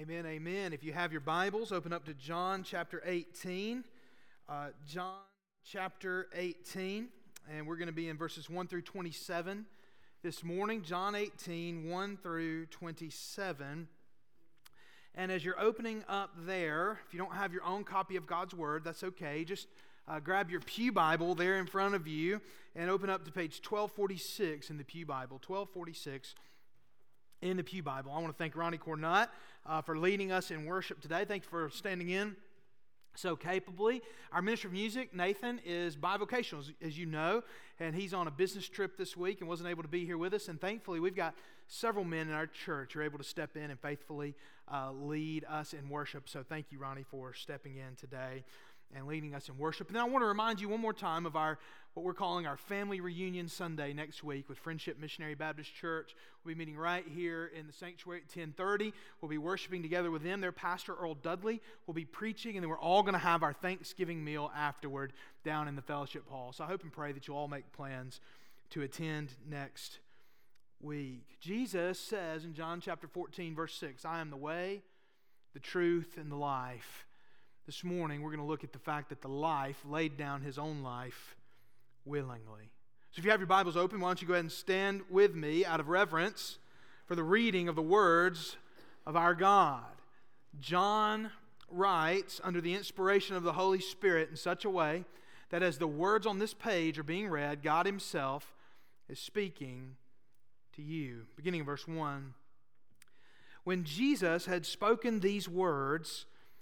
Amen, amen. If you have your Bibles, open up to John chapter 18. Uh, John chapter 18, and we're going to be in verses 1 through 27 this morning. John 18, 1 through 27. And as you're opening up there, if you don't have your own copy of God's Word, that's okay. Just uh, grab your Pew Bible there in front of you and open up to page 1246 in the Pew Bible. 1246 in the Pew Bible. I want to thank Ronnie Cornut uh, for leading us in worship today. Thanks for standing in so capably. Our minister of music, Nathan, is bivocational, as, as you know, and he's on a business trip this week and wasn't able to be here with us. And thankfully, we've got several men in our church who are able to step in and faithfully uh, lead us in worship. So thank you, Ronnie, for stepping in today and leading us in worship. And then I want to remind you one more time of our what we're calling our family reunion Sunday next week with Friendship Missionary Baptist Church. We'll be meeting right here in the sanctuary at 10:30. We'll be worshiping together with them. Their pastor Earl Dudley will be preaching, and then we're all going to have our Thanksgiving meal afterward down in the fellowship hall. So I hope and pray that you'll all make plans to attend next week. Jesus says in John chapter 14, verse 6, I am the way, the truth, and the life. This morning, we're going to look at the fact that the life laid down his own life willingly. So if you have your Bibles open, why don't you go ahead and stand with me out of reverence for the reading of the words of our God. John writes under the inspiration of the Holy Spirit in such a way that as the words on this page are being read, God Himself is speaking to you. Beginning in verse 1. When Jesus had spoken these words,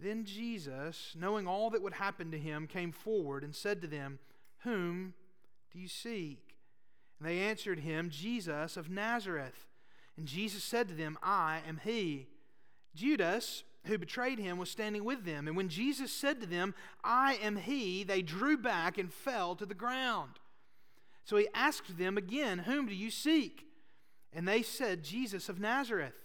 Then Jesus, knowing all that would happen to him, came forward and said to them, Whom do you seek? And they answered him, Jesus of Nazareth. And Jesus said to them, I am he. Judas, who betrayed him, was standing with them. And when Jesus said to them, I am he, they drew back and fell to the ground. So he asked them again, Whom do you seek? And they said, Jesus of Nazareth.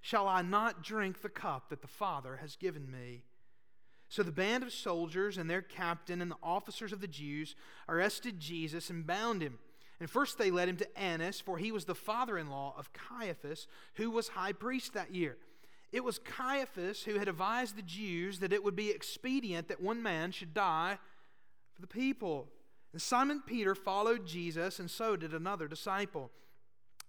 Shall I not drink the cup that the Father has given me? So the band of soldiers and their captain and the officers of the Jews arrested Jesus and bound him. And first they led him to Annas, for he was the father in law of Caiaphas, who was high priest that year. It was Caiaphas who had advised the Jews that it would be expedient that one man should die for the people. And Simon Peter followed Jesus, and so did another disciple.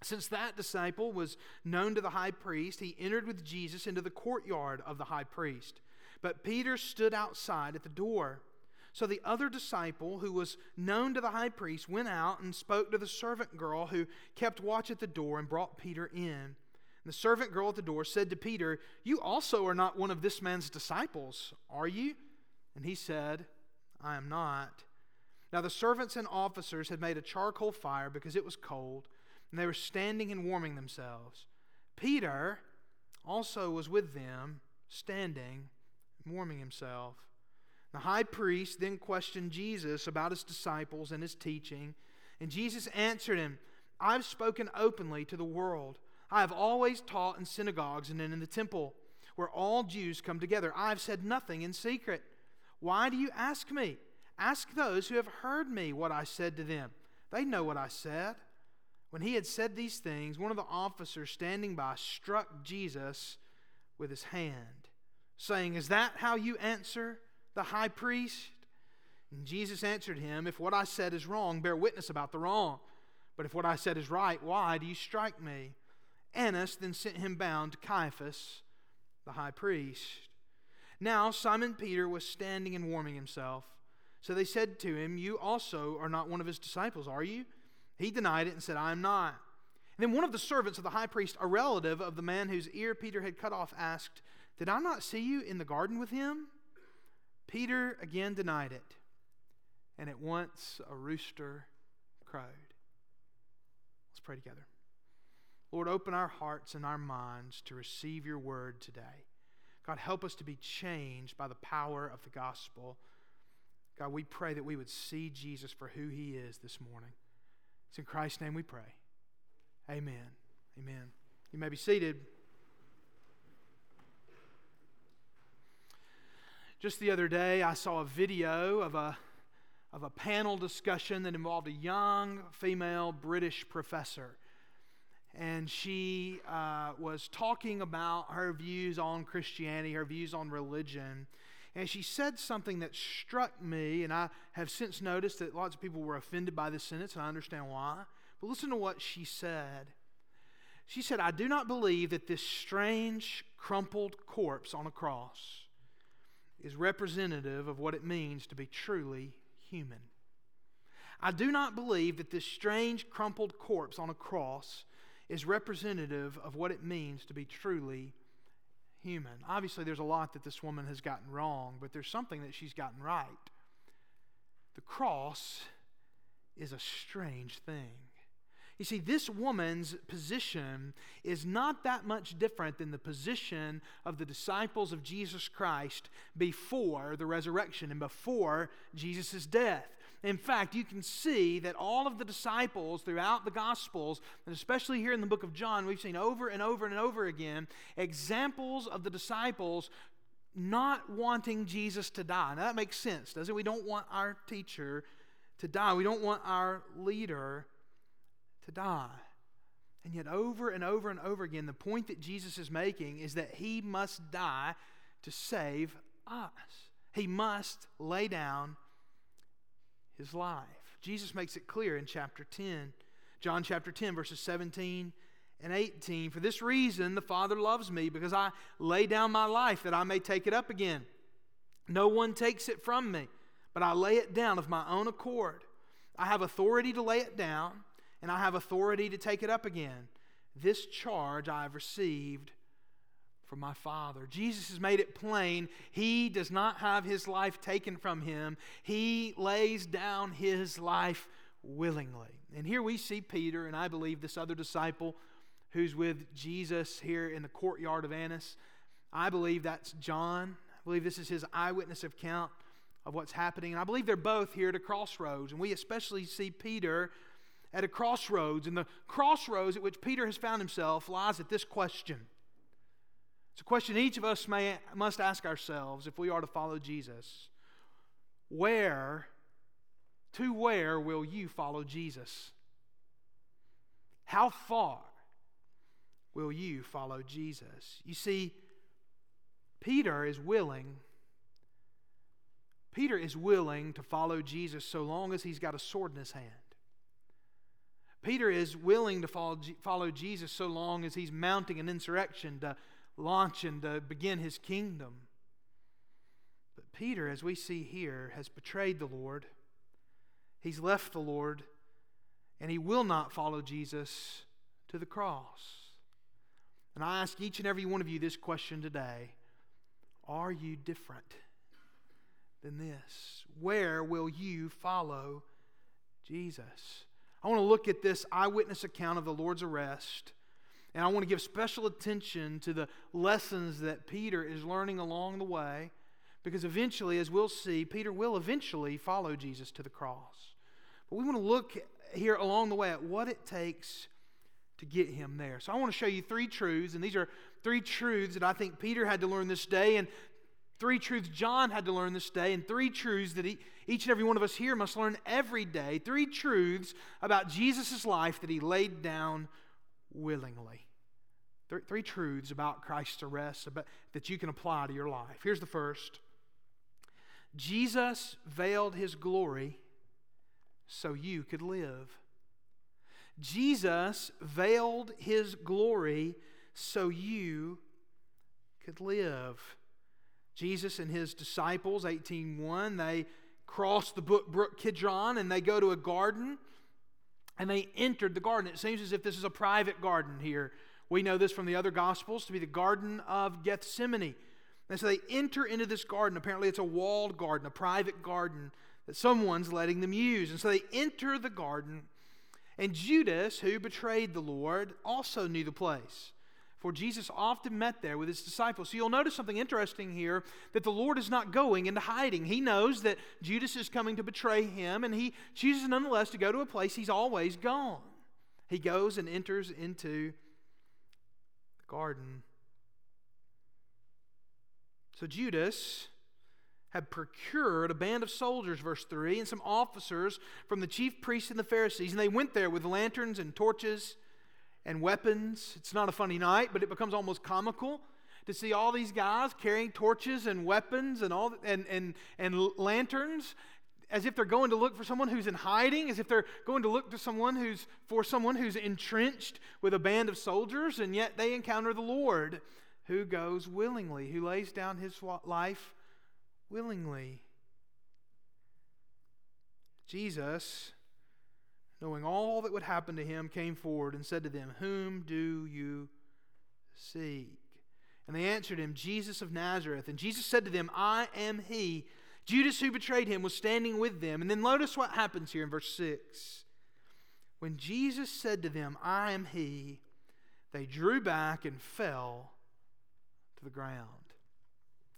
Since that disciple was known to the high priest, he entered with Jesus into the courtyard of the high priest. But Peter stood outside at the door. So the other disciple, who was known to the high priest, went out and spoke to the servant girl who kept watch at the door and brought Peter in. And the servant girl at the door said to Peter, You also are not one of this man's disciples, are you? And he said, I am not. Now the servants and officers had made a charcoal fire because it was cold, and they were standing and warming themselves. Peter also was with them, standing and warming himself. The high priest then questioned Jesus about his disciples and his teaching, and Jesus answered him, I've spoken openly to the world. I have always taught in synagogues and in the temple, where all Jews come together. I've said nothing in secret. Why do you ask me? Ask those who have heard me what I said to them. They know what I said. When he had said these things, one of the officers standing by struck Jesus with his hand, saying, Is that how you answer? the high priest? And Jesus answered him, If what I said is wrong, bear witness about the wrong. But if what I said is right, why do you strike me? Annas then sent him bound to Caiaphas, the high priest. Now Simon Peter was standing and warming himself. So they said to him, You also are not one of his disciples, are you? He denied it and said, I am not. And then one of the servants of the high priest, a relative of the man whose ear Peter had cut off, asked, Did I not see you in the garden with him? Peter again denied it. And at once a rooster crowed. Let's pray together. Lord, open our hearts and our minds to receive your word today. God, help us to be changed by the power of the gospel. God, we pray that we would see Jesus for who he is this morning. It's in Christ's name we pray. Amen. Amen. You may be seated. Just the other day, I saw a video of a, of a panel discussion that involved a young female British professor and she uh, was talking about her views on Christianity, her views on religion. And she said something that struck me, and I have since noticed that lots of people were offended by this sentence, and I understand why. But listen to what she said. She said, I do not believe that this strange, crumpled corpse on a cross is representative of what it means to be truly human. I do not believe that this strange, crumpled corpse on a cross is representative of what it means to be truly human. Obviously, there's a lot that this woman has gotten wrong, but there's something that she's gotten right. The cross is a strange thing. You see, this woman's position is not that much different than the position of the disciples of Jesus Christ before the resurrection and before Jesus' death. In fact, you can see that all of the disciples throughout the Gospels, and especially here in the book of John, we've seen over and over and over again examples of the disciples not wanting Jesus to die. Now that makes sense, doesn't it? We don't want our teacher to die, we don't want our leader to die. And yet, over and over and over again, the point that Jesus is making is that he must die to save us. He must lay down his life. Jesus makes it clear in chapter 10, John chapter 10, verses 17 and 18. For this reason, the Father loves me, because I lay down my life that I may take it up again. No one takes it from me, but I lay it down of my own accord. I have authority to lay it down, and I have authority to take it up again. This charge I have received from my Father. Jesus has made it plain he does not have his life taken from him, he lays down his life willingly. And here we see Peter, and I believe this other disciple who's with Jesus here in the courtyard of Annas. I believe that's John. I believe this is his eyewitness account of what's happening. And I believe they're both here at a crossroads. And we especially see Peter at a crossroads. And the crossroads at which Peter has found himself lies at this question it's a question each of us may, must ask ourselves if we are to follow Jesus. Where, to where will you follow Jesus? How far will you follow Jesus? You see, Peter is willing. Peter is willing to follow Jesus so long as he's got a sword in his hand. Peter is willing to follow, follow Jesus so long as he's mounting an insurrection to launch and to begin his kingdom. But Peter, as we see here, has betrayed the Lord. He's left the Lord, and he will not follow Jesus to the cross. And I ask each and every one of you this question today Are you different than this? Where will you follow Jesus? I want to look at this eyewitness account of the Lord's arrest and I want to give special attention to the lessons that Peter is learning along the way, because eventually, as we'll see, Peter will eventually follow Jesus to the cross. But we want to look here along the way at what it takes to get him there. So I want to show you three truths, and these are three truths that I think Peter had to learn this day, and three truths John had to learn this day, and three truths that he, each and every one of us here must learn every day. Three truths about Jesus' life that he laid down willingly. Three, three truths about Christ's arrest about, that you can apply to your life. Here's the first Jesus veiled his glory so you could live. Jesus veiled his glory so you could live. Jesus and his disciples, 18:1, they cross the brook Kidron and they go to a garden and they entered the garden. It seems as if this is a private garden here. We know this from the other Gospels to be the Garden of Gethsemane. And so they enter into this garden. Apparently, it's a walled garden, a private garden that someone's letting them use. And so they enter the garden. And Judas, who betrayed the Lord, also knew the place. For Jesus often met there with his disciples. So you'll notice something interesting here that the Lord is not going into hiding. He knows that Judas is coming to betray him, and he chooses nonetheless to go to a place he's always gone. He goes and enters into garden. So Judas had procured a band of soldiers, verse 3, and some officers from the chief priests and the Pharisees, and they went there with lanterns and torches and weapons. It's not a funny night, but it becomes almost comical to see all these guys carrying torches and weapons and all and and and lanterns as if they're going to look for someone who's in hiding, as if they're going to look to someone who's for someone who's entrenched with a band of soldiers, and yet they encounter the Lord who goes willingly, who lays down his life willingly. Jesus knowing all that would happen to him, came forward and said to them, Whom do you seek? And they answered him, Jesus of Nazareth. And Jesus said to them, I am he. Judas, who betrayed him, was standing with them. And then notice what happens here in verse 6. When Jesus said to them, I am he, they drew back and fell to the ground.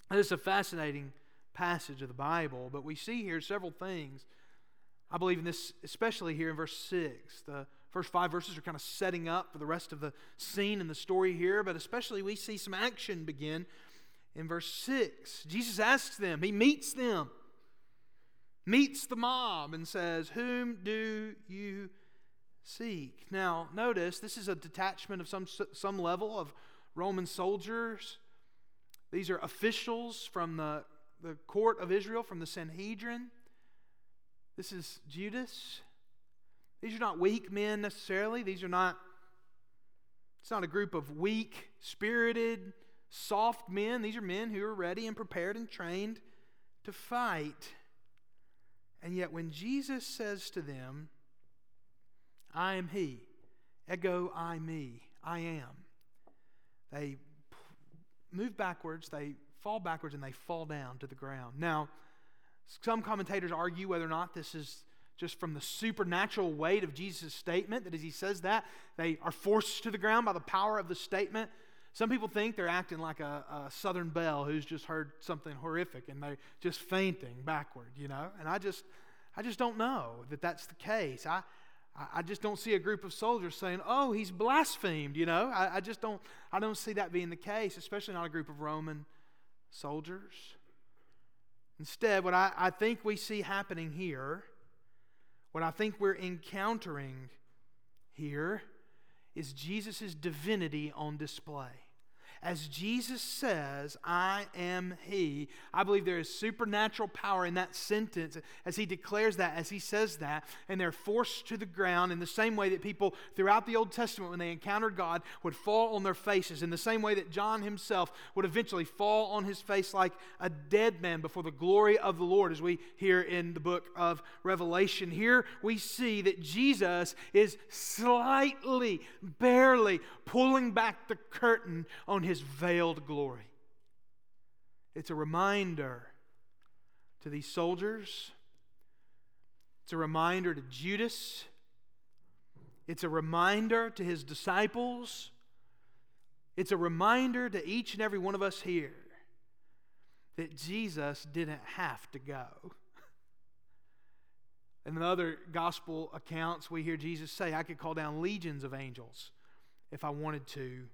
This is a fascinating passage of the Bible, but we see here several things I believe in this, especially here in verse 6. The first five verses are kind of setting up for the rest of the scene and the story here, but especially we see some action begin in verse 6. Jesus asks them, he meets them, meets the mob, and says, Whom do you seek? Now, notice this is a detachment of some, some level of Roman soldiers. These are officials from the, the court of Israel, from the Sanhedrin. This is Judas. These are not weak men necessarily. These are not, it's not a group of weak, spirited, soft men. These are men who are ready and prepared and trained to fight. And yet, when Jesus says to them, I am He, ego eimi, I am, they move backwards, they fall backwards, and they fall down to the ground. Now, some commentators argue whether or not this is just from the supernatural weight of Jesus' statement, that as he says that, they are forced to the ground by the power of the statement. Some people think they're acting like a, a Southern belle who's just heard something horrific and they're just fainting backward, you know? And I just, I just don't know that that's the case. I, I just don't see a group of soldiers saying, "Oh, he's blasphemed." You know, I, I, just don't. I don't see that being the case, especially not a group of Roman soldiers. Instead, what I, I think we see happening here, what I think we're encountering here, is Jesus' divinity on display. As Jesus says, I am He, I believe there is supernatural power in that sentence as He declares that, as He says that, and they're forced to the ground in the same way that people throughout the Old Testament, when they encountered God, would fall on their faces, in the same way that John himself would eventually fall on his face like a dead man before the glory of the Lord, as we hear in the book of Revelation. Here we see that Jesus is slightly, barely pulling back the curtain on his veiled glory. It's a reminder to these soldiers, it's a reminder to Judas, it's a reminder to his disciples, it's a reminder to each and every one of us here that Jesus didn't have to go. In the other gospel accounts, we hear Jesus say, I could call down legions of angels if I wanted to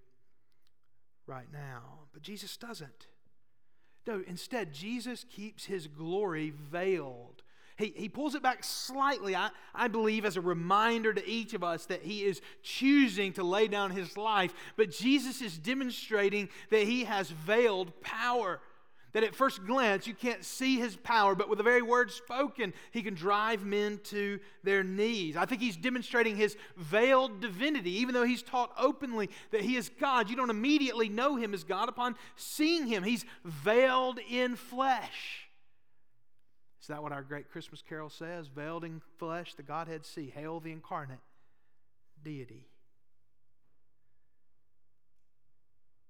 right now. But Jesus doesn't. No, instead, Jesus keeps his glory veiled. He, he pulls it back slightly, I, I believe, as a reminder to each of us that he is choosing to lay down his life. But Jesus is demonstrating that he has veiled power that at first glance you can't see his power, but with the very word spoken, he can drive men to their knees. I think he's demonstrating his veiled divinity, even though he's taught openly that he is God. You don't immediately know him as God upon seeing him, he's veiled in flesh. Is that what our great Christmas carol says? Veiled in flesh, the Godhead see. Hail the incarnate deity.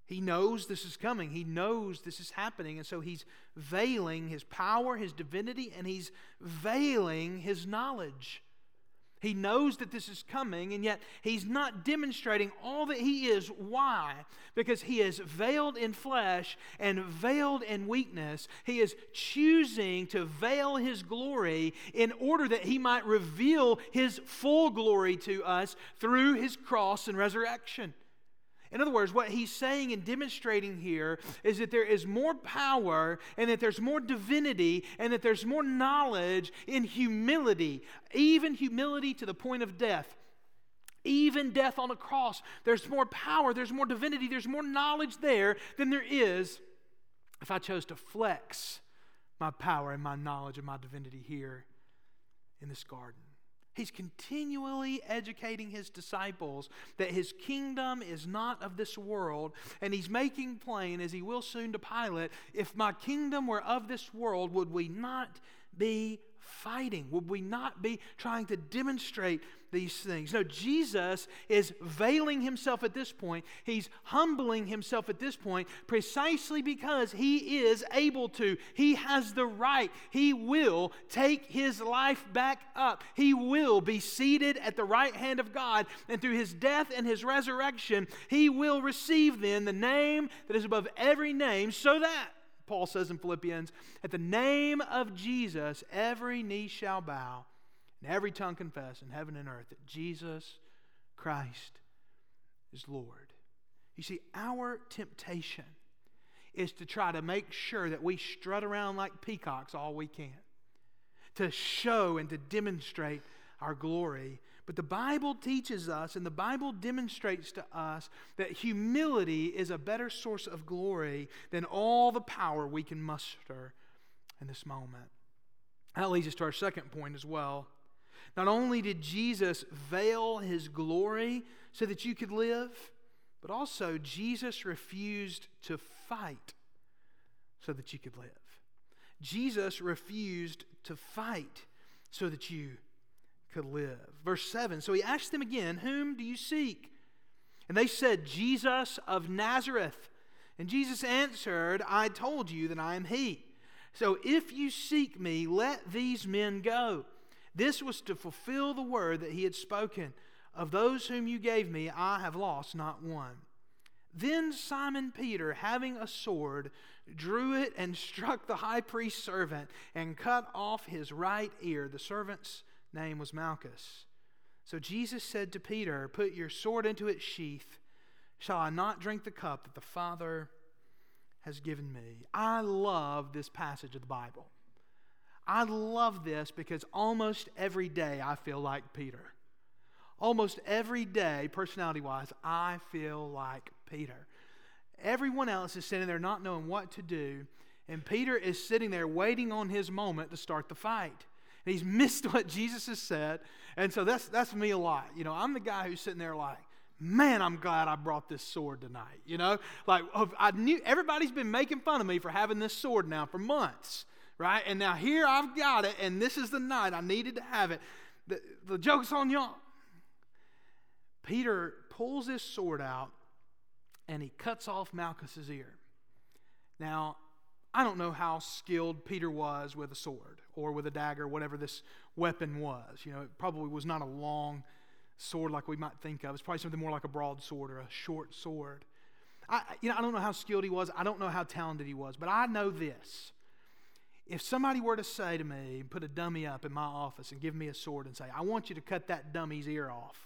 He knows this is coming. He knows this is happening. And so he's veiling his power, his divinity, and he's veiling his knowledge. He knows that this is coming, and yet he's not demonstrating all that he is. Why? Because he is veiled in flesh and veiled in weakness. He is choosing to veil his glory in order that he might reveal his full glory to us through his cross and resurrection. In other words, what he's saying and demonstrating here is that there is more power and that there's more divinity and that there's more knowledge in humility, even humility to the point of death. Even death on a cross, there's more power, there's more divinity, there's more knowledge there than there is if I chose to flex my power and my knowledge and my divinity here in this garden. He's continually educating his disciples that his kingdom is not of this world, and he's making plain, as he will soon to Pilate, if my kingdom were of this world, would we not be fighting? Would we not be trying to demonstrate these things? No, Jesus is veiling himself at this point. He's humbling himself at this point precisely because he is able to. He has the right. He will take his life back up. He will be seated at the right hand of God. And through his death and his resurrection, he will receive then the name that is above every name so that Paul says in Philippians, at the name of Jesus, every knee shall bow and every tongue confess in heaven and earth that Jesus Christ is Lord. You see, our temptation is to try to make sure that we strut around like peacocks all we can, to show and to demonstrate our glory but the Bible teaches us, and the Bible demonstrates to us, that humility is a better source of glory than all the power we can muster in this moment. That leads us to our second point as well. Not only did Jesus veil his glory so that you could live, but also Jesus refused to fight so that you could live. Jesus refused to fight so that you could live. Verse 7 So he asked them again, Whom do you seek? And they said, Jesus of Nazareth. And Jesus answered, I told you that I am he. So if you seek me, let these men go. This was to fulfill the word that he had spoken. Of those whom you gave me, I have lost not one. Then Simon Peter, having a sword, drew it and struck the high priest's servant and cut off his right ear. The servant's name was Malchus. So Jesus said to Peter, Put your sword into its sheath. Shall I not drink the cup that the Father has given me? I love this passage of the Bible. I love this because almost every day I feel like Peter. Almost every day, personality wise, I feel like Peter. Everyone else is sitting there not knowing what to do, and Peter is sitting there waiting on his moment to start the fight. He's missed what Jesus has said. And so that's, that's me a lot. You know, I'm the guy who's sitting there like, man, I'm glad I brought this sword tonight. You know, like I knew everybody's been making fun of me for having this sword now for months, right? And now here I've got it, and this is the night I needed to have it. The, the joke's on y'all. Peter pulls his sword out and he cuts off Malchus's ear. Now, I don't know how skilled Peter was with a sword or with a dagger, whatever this weapon was. You know, it probably was not a long sword like we might think of. It's probably something more like a broadsword or a short sword. I, you know, I don't know how skilled he was. I don't know how talented he was, but I know this. If somebody were to say to me, put a dummy up in my office and give me a sword and say, I want you to cut that dummy's ear off,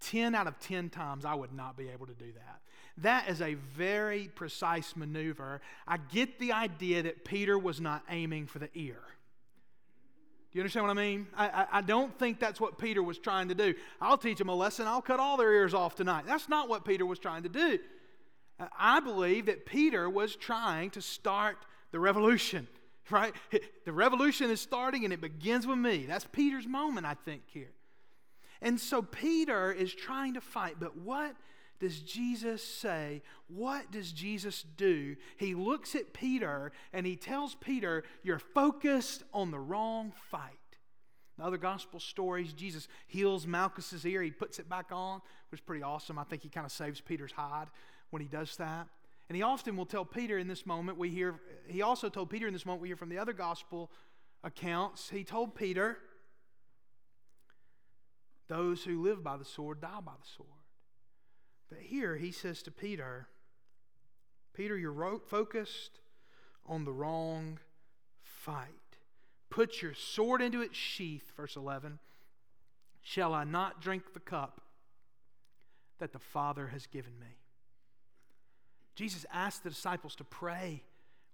10 out of 10 times I would not be able to do that. That is a very precise maneuver. I get the idea that Peter was not aiming for the ear. Do you understand what I mean? I, I, I, don't think that's what Peter was trying to do. I'll teach them a lesson, I'll cut all their ears off tonight. That's not what Peter was trying to do. I believe that Peter was trying to start the revolution, right? The revolution is starting and it begins with me. That's Peter's moment, I think, here. And so Peter is trying to fight, but what does Jesus say? What does Jesus do? He looks at Peter and he tells Peter, You're focused on the wrong fight. In other gospel stories, Jesus heals Malchus's ear. He puts it back on, which is pretty awesome. I think he kind of saves Peter's hide when he does that. And he often will tell Peter in this moment, we hear, he also told Peter in this moment, we hear from the other gospel accounts, he told Peter, those who live by the sword die by the sword. But here he says to Peter, Peter, you're focused on the wrong fight. Put your sword into its sheath, verse 11. Shall I not drink the cup that the Father has given me? Jesus asked the disciples to pray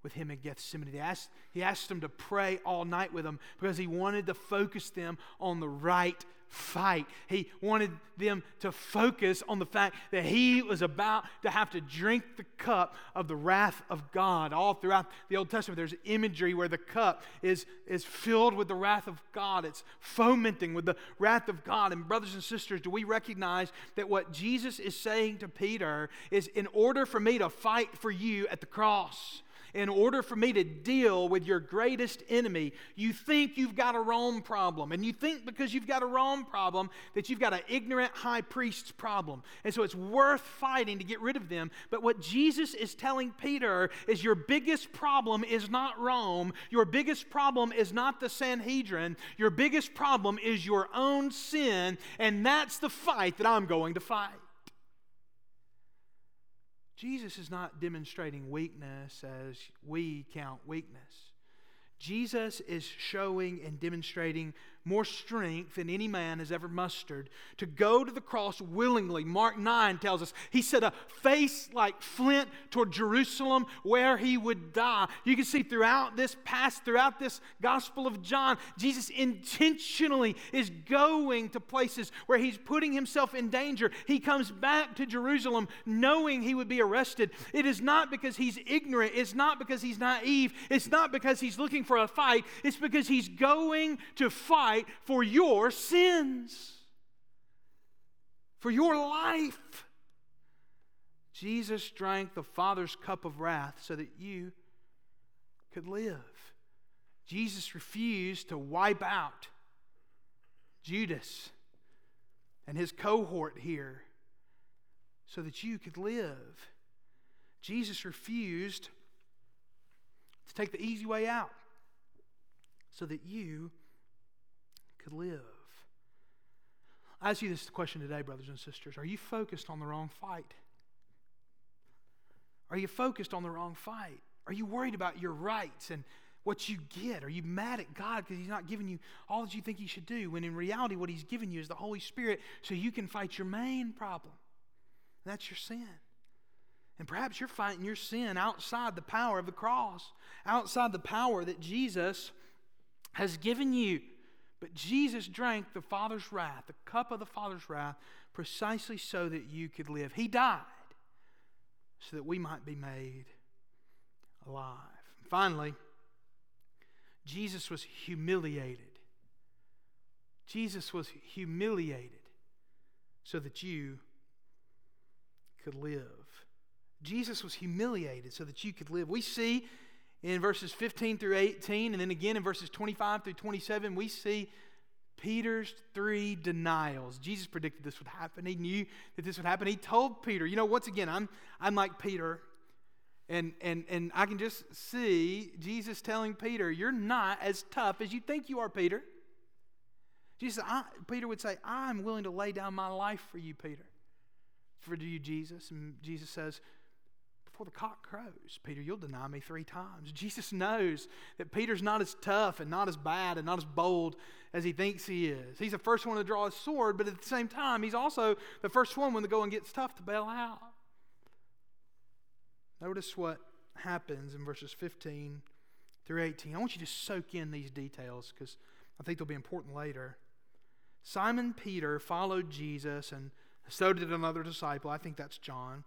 with him in Gethsemane. He asked, he asked them to pray all night with him because he wanted to focus them on the right fight. He wanted them to focus on the fact that he was about to have to drink the cup of the wrath of God. All throughout the Old Testament, there's imagery where the cup is, is filled with the wrath of God, it's fomenting with the wrath of God. And, brothers and sisters, do we recognize that what Jesus is saying to Peter is in order for me to fight for you at the cross, in order for me to deal with your greatest enemy, you think you've got a Rome problem. And you think because you've got a Rome problem that you've got an ignorant high priest's problem. And so it's worth fighting to get rid of them. But what Jesus is telling Peter is your biggest problem is not Rome. Your biggest problem is not the Sanhedrin. Your biggest problem is your own sin. And that's the fight that I'm going to fight. Jesus is not demonstrating weakness as we count weakness. Jesus is showing and demonstrating more strength than any man has ever mustered to go to the cross willingly. Mark 9 tells us he set a face like flint toward Jerusalem where he would die. You can see throughout this past, throughout this Gospel of John, Jesus intentionally is going to places where he's putting himself in danger. He comes back to Jerusalem knowing he would be arrested. It is not because he's ignorant, it's not because he's naive, it's not because he's looking for a fight, it's because he's going to fight fight for your sins, for your life. Jesus drank the Father's cup of wrath so that you could live. Jesus refused to wipe out Judas and his cohort here so that you could live. Jesus refused to take the easy way out so that you could live. I ask you this question today, brothers and sisters. Are you focused on the wrong fight? Are you focused on the wrong fight? Are you worried about your rights and what you get? Are you mad at God because He's not giving you all that you think He should do? When in reality, what He's given you is the Holy Spirit so you can fight your main problem. That's your sin. And perhaps you're fighting your sin outside the power of the cross, outside the power that Jesus has given you. But Jesus drank the Father's wrath, the cup of the Father's wrath, precisely so that you could live. He died so that we might be made alive. Finally, Jesus was humiliated. Jesus was humiliated so that you could live. Jesus was humiliated so that you could live. We see in verses 15 through 18, and then again in verses 25 through 27, we see Peter's three denials. Jesus predicted this would happen. He knew that this would happen. He told Peter, you know, once again, I'm, I'm like Peter, and, and, and I can just see Jesus telling Peter, You're not as tough as you think you are, Peter. Jesus, I, Peter would say, I'm willing to lay down my life for you, Peter. For you, Jesus. And Jesus says, before the cock crows, Peter, you'll deny me three times. Jesus knows that Peter's not as tough and not as bad and not as bold as he thinks he is. He's the first one to draw his sword, but at the same time, he's also the first one when the going gets tough to bail out. Notice what happens in verses 15 through 18. I want you to soak in these details because I think they'll be important later. Simon Peter followed Jesus, and so did another disciple. I think that's John.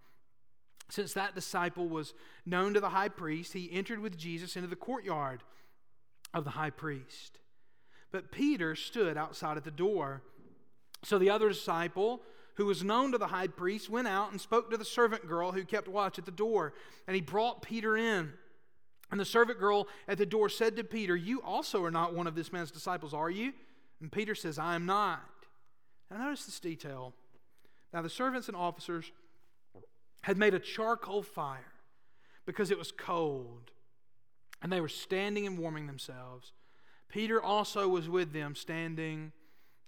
Since that disciple was known to the high priest, he entered with Jesus into the courtyard of the high priest. But Peter stood outside at the door. So the other disciple, who was known to the high priest, went out and spoke to the servant girl who kept watch at the door. And he brought Peter in. And the servant girl at the door said to Peter, You also are not one of this man's disciples, are you? And Peter says, I am not. Now notice this detail. Now the servants and officers had made a charcoal fire because it was cold, and they were standing and warming themselves. Peter also was with them, standing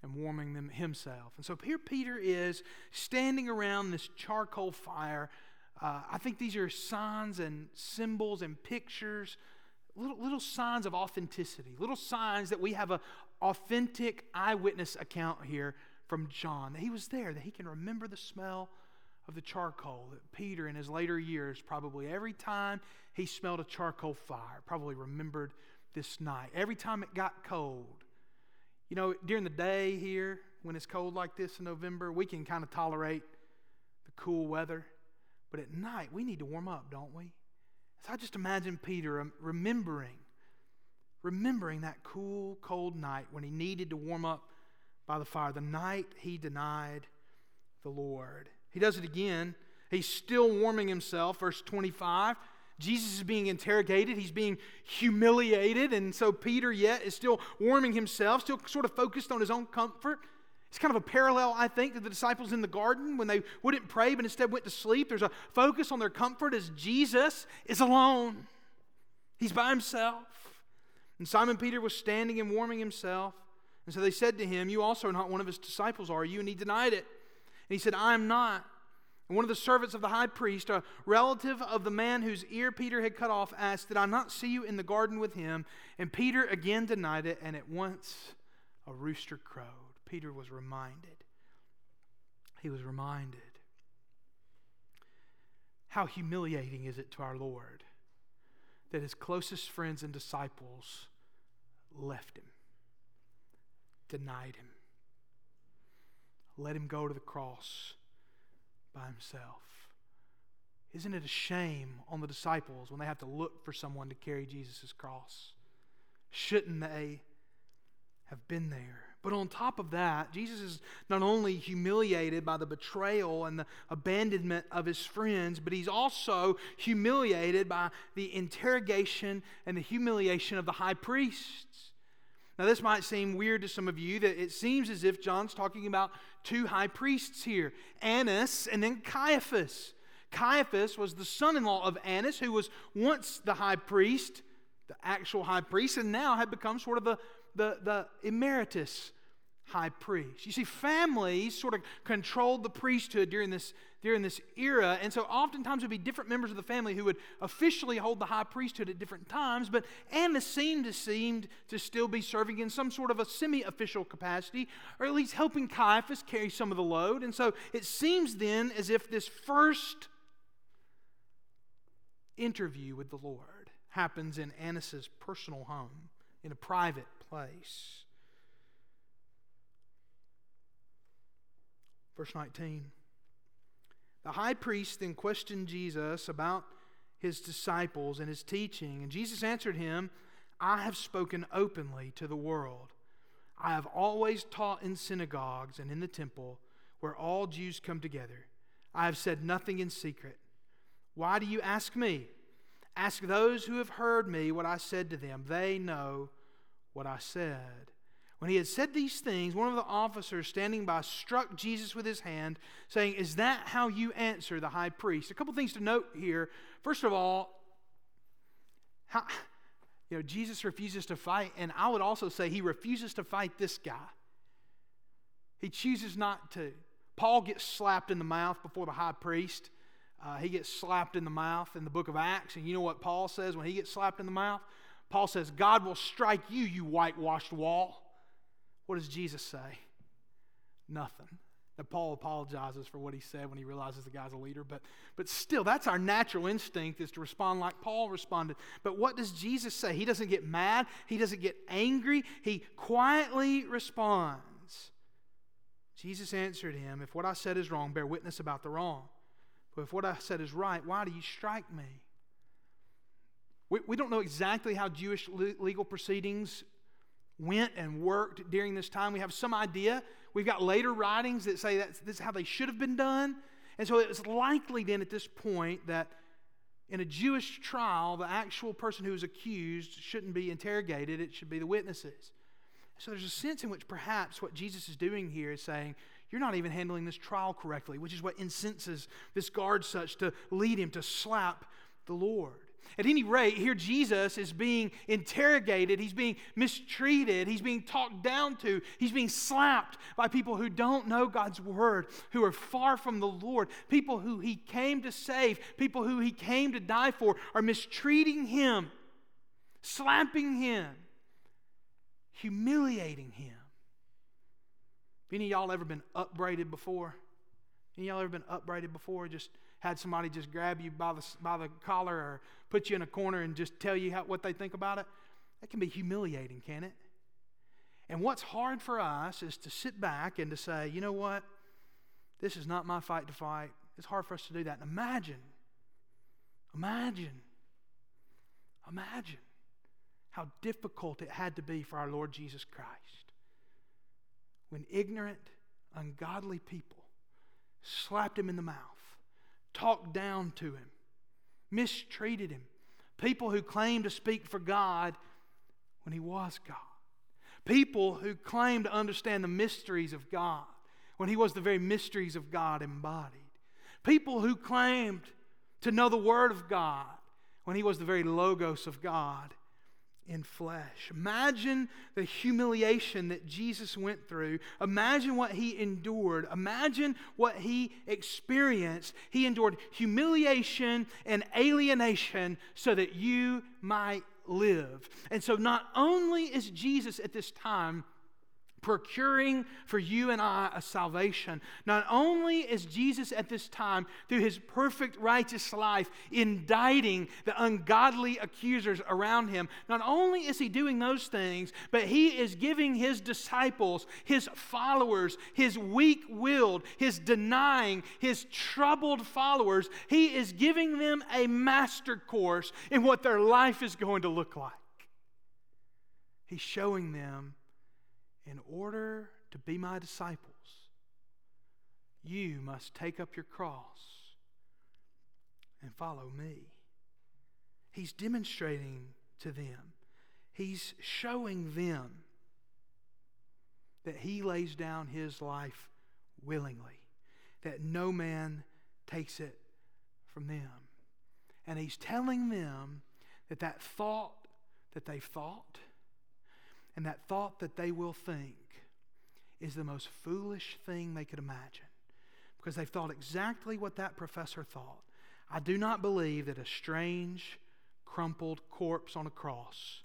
and warming them himself. And so here Peter is standing around this charcoal fire. Uh, I think these are signs and symbols and pictures, little, little signs of authenticity, little signs that we have an authentic eyewitness account here from John, that he was there, that he can remember the smell of the charcoal. That Peter, in his later years, probably every time he smelled a charcoal fire, probably remembered this night. Every time it got cold, you know, during the day here, when it's cold like this in November, we can kind of tolerate the cool weather. But at night, we need to warm up, don't we? So I just imagine Peter remembering, remembering that cool, cold night when he needed to warm up by the fire, the night he denied the Lord. He does it again. He's still warming himself, verse 25. Jesus is being interrogated, he's being humiliated, and so Peter yet is still warming himself, still sort of focused on his own comfort. It's kind of a parallel, I think, to the disciples in the garden when they wouldn't pray but instead went to sleep. There's a focus on their comfort as Jesus is alone. He's by himself. And Simon Peter was standing and warming himself. And so they said to him, You also are not one of his disciples, are you? And he denied it. And he said, I am not. And one of the servants of the high priest, a relative of the man whose ear Peter had cut off, asked, Did I not see you in the garden with him? And Peter again denied it, and at once a rooster crowed. Peter was reminded. He was reminded. How humiliating is it to our Lord that his closest friends and disciples left him, denied him, let him go to the cross by himself. Isn't it a shame on the disciples when they have to look for someone to carry Jesus' cross? Shouldn't they have been there? But on top of that, Jesus is not only humiliated by the betrayal and the abandonment of his friends, but he's also humiliated by the interrogation and the humiliation of the high priests. Now, this might seem weird to some of you that it seems as if John's talking about two high priests here Annas and then Caiaphas. Caiaphas was the son in law of Annas, who was once the high priest, the actual high priest, and now had become sort of the, the, the emeritus high priest. You see, families sort of controlled the priesthood during this, during this era, and so oftentimes it would be different members of the family who would officially hold the high priesthood at different times, but Annas seemed to seemed to still be serving in some sort of a semi-official capacity, or at least helping Caiaphas carry some of the load. And so it seems then as if this first interview with the Lord happens in Annas's personal home, in a private place. Verse 19. The high priest then questioned Jesus about his disciples and his teaching. And Jesus answered him, I have spoken openly to the world. I have always taught in synagogues and in the temple where all Jews come together. I have said nothing in secret. Why do you ask me? Ask those who have heard me what I said to them. They know what I said. When he had said these things, one of the officers standing by struck Jesus with his hand, saying, Is that how you answer the high priest? A couple things to note here. First of all, how, you know, Jesus refuses to fight, and I would also say he refuses to fight this guy. He chooses not to. Paul gets slapped in the mouth before the high priest. Uh, he gets slapped in the mouth in the book of Acts, and you know what Paul says when he gets slapped in the mouth? Paul says, God will strike you, you whitewashed wall. What does Jesus say? Nothing. Now, Paul apologizes for what he said when he realizes the guy's a leader, but, but still, that's our natural instinct is to respond like Paul responded. But what does Jesus say? He doesn't get mad, he doesn't get angry, he quietly responds. Jesus answered him, If what I said is wrong, bear witness about the wrong. But if what I said is right, why do you strike me? We, we don't know exactly how Jewish legal proceedings went and worked during this time. We have some idea. We've got later writings that say that this is how they should have been done. And so it's likely then at this point that in a Jewish trial, the actual person who is accused shouldn't be interrogated, it should be the witnesses. So there's a sense in which perhaps what Jesus is doing here is saying, You're not even handling this trial correctly, which is what incenses this guard such to lead him to slap the Lord. At any rate, here Jesus is being interrogated, he's being mistreated, he's being talked down to, he's being slapped by people who don't know God's word, who are far from the Lord, people who he came to save, people who he came to die for, are mistreating him, slapping him, humiliating him. Have any of y'all ever been upbraided before? Any of y'all ever been upbraided before? Just had somebody just grab you by the, by the collar or put you in a corner and just tell you how, what they think about it, that can be humiliating, can it? And what's hard for us is to sit back and to say, you know what? This is not my fight to fight. It's hard for us to do that. And imagine, imagine, imagine how difficult it had to be for our Lord Jesus Christ when ignorant, ungodly people slapped him in the mouth talked down to him, mistreated him. People who claimed to speak for God when he was God. People who claimed to understand the mysteries of God when he was the very mysteries of God embodied. People who claimed to know the Word of God when he was the very Logos of God in flesh. Imagine the humiliation that Jesus went through. Imagine what he endured. Imagine what he experienced. He endured humiliation and alienation so that you might live. And so, not only is Jesus at this time procuring for you and I a salvation. Not only is Jesus at this time, through his perfect righteous life, indicting the ungodly accusers around him, not only is he doing those things, but he is giving his disciples, his followers, his weak willed, his denying, his troubled followers, he is giving them a master course in what their life is going to look like. He's showing them in order to be my disciples, you must take up your cross and follow me. He's demonstrating to them, he's showing them that he lays down his life willingly, that no man takes it from them. And he's telling them that that thought that they've thought, and that thought that they will think is the most foolish thing they could imagine because they've thought exactly what that professor thought. I do not believe that a strange, crumpled corpse on a cross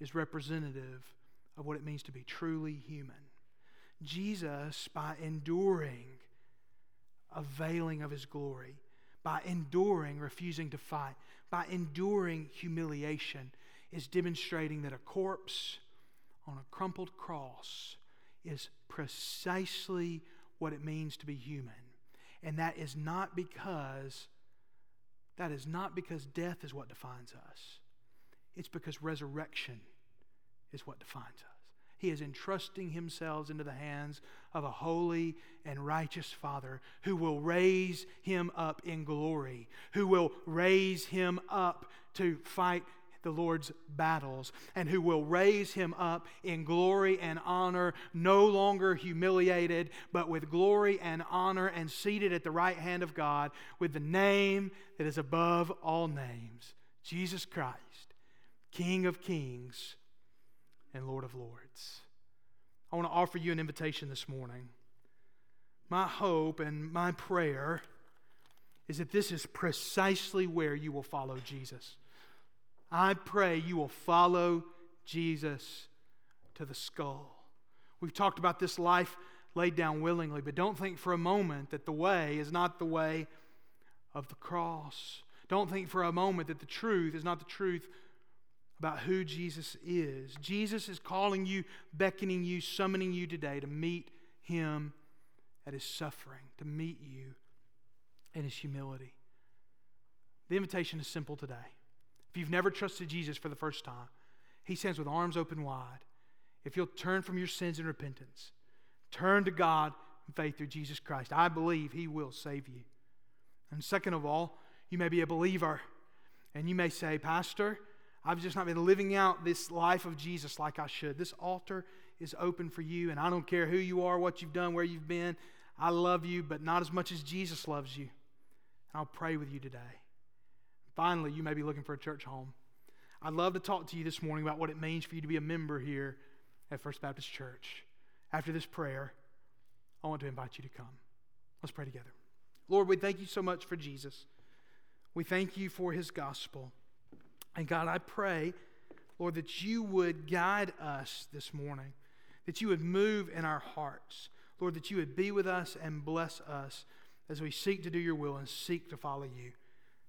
is representative of what it means to be truly human. Jesus, by enduring a veiling of his glory, by enduring refusing to fight, by enduring humiliation, is demonstrating that a corpse on a crumpled cross is precisely what it means to be human. And that is not because that is not because death is what defines us. It's because resurrection is what defines us. He is entrusting himself into the hands of a holy and righteous Father who will raise him up in glory, who will raise him up to fight the Lord's battles, and who will raise him up in glory and honor, no longer humiliated, but with glory and honor, and seated at the right hand of God with the name that is above all names Jesus Christ, King of kings and Lord of lords. I want to offer you an invitation this morning. My hope and my prayer is that this is precisely where you will follow Jesus. I pray you will follow Jesus to the skull. We've talked about this life laid down willingly, but don't think for a moment that the way is not the way of the cross. Don't think for a moment that the truth is not the truth about who Jesus is. Jesus is calling you, beckoning you, summoning you today to meet him at his suffering, to meet you in his humility. The invitation is simple today. If you've never trusted Jesus for the first time, he stands with arms open wide. If you'll turn from your sins in repentance, turn to God in faith through Jesus Christ, I believe he will save you. And second of all, you may be a believer and you may say, Pastor, I've just not been living out this life of Jesus like I should. This altar is open for you, and I don't care who you are, what you've done, where you've been. I love you, but not as much as Jesus loves you. I'll pray with you today. Finally, you may be looking for a church home. I'd love to talk to you this morning about what it means for you to be a member here at First Baptist Church. After this prayer, I want to invite you to come. Let's pray together. Lord, we thank you so much for Jesus. We thank you for his gospel. And God, I pray, Lord, that you would guide us this morning, that you would move in our hearts. Lord, that you would be with us and bless us as we seek to do your will and seek to follow you.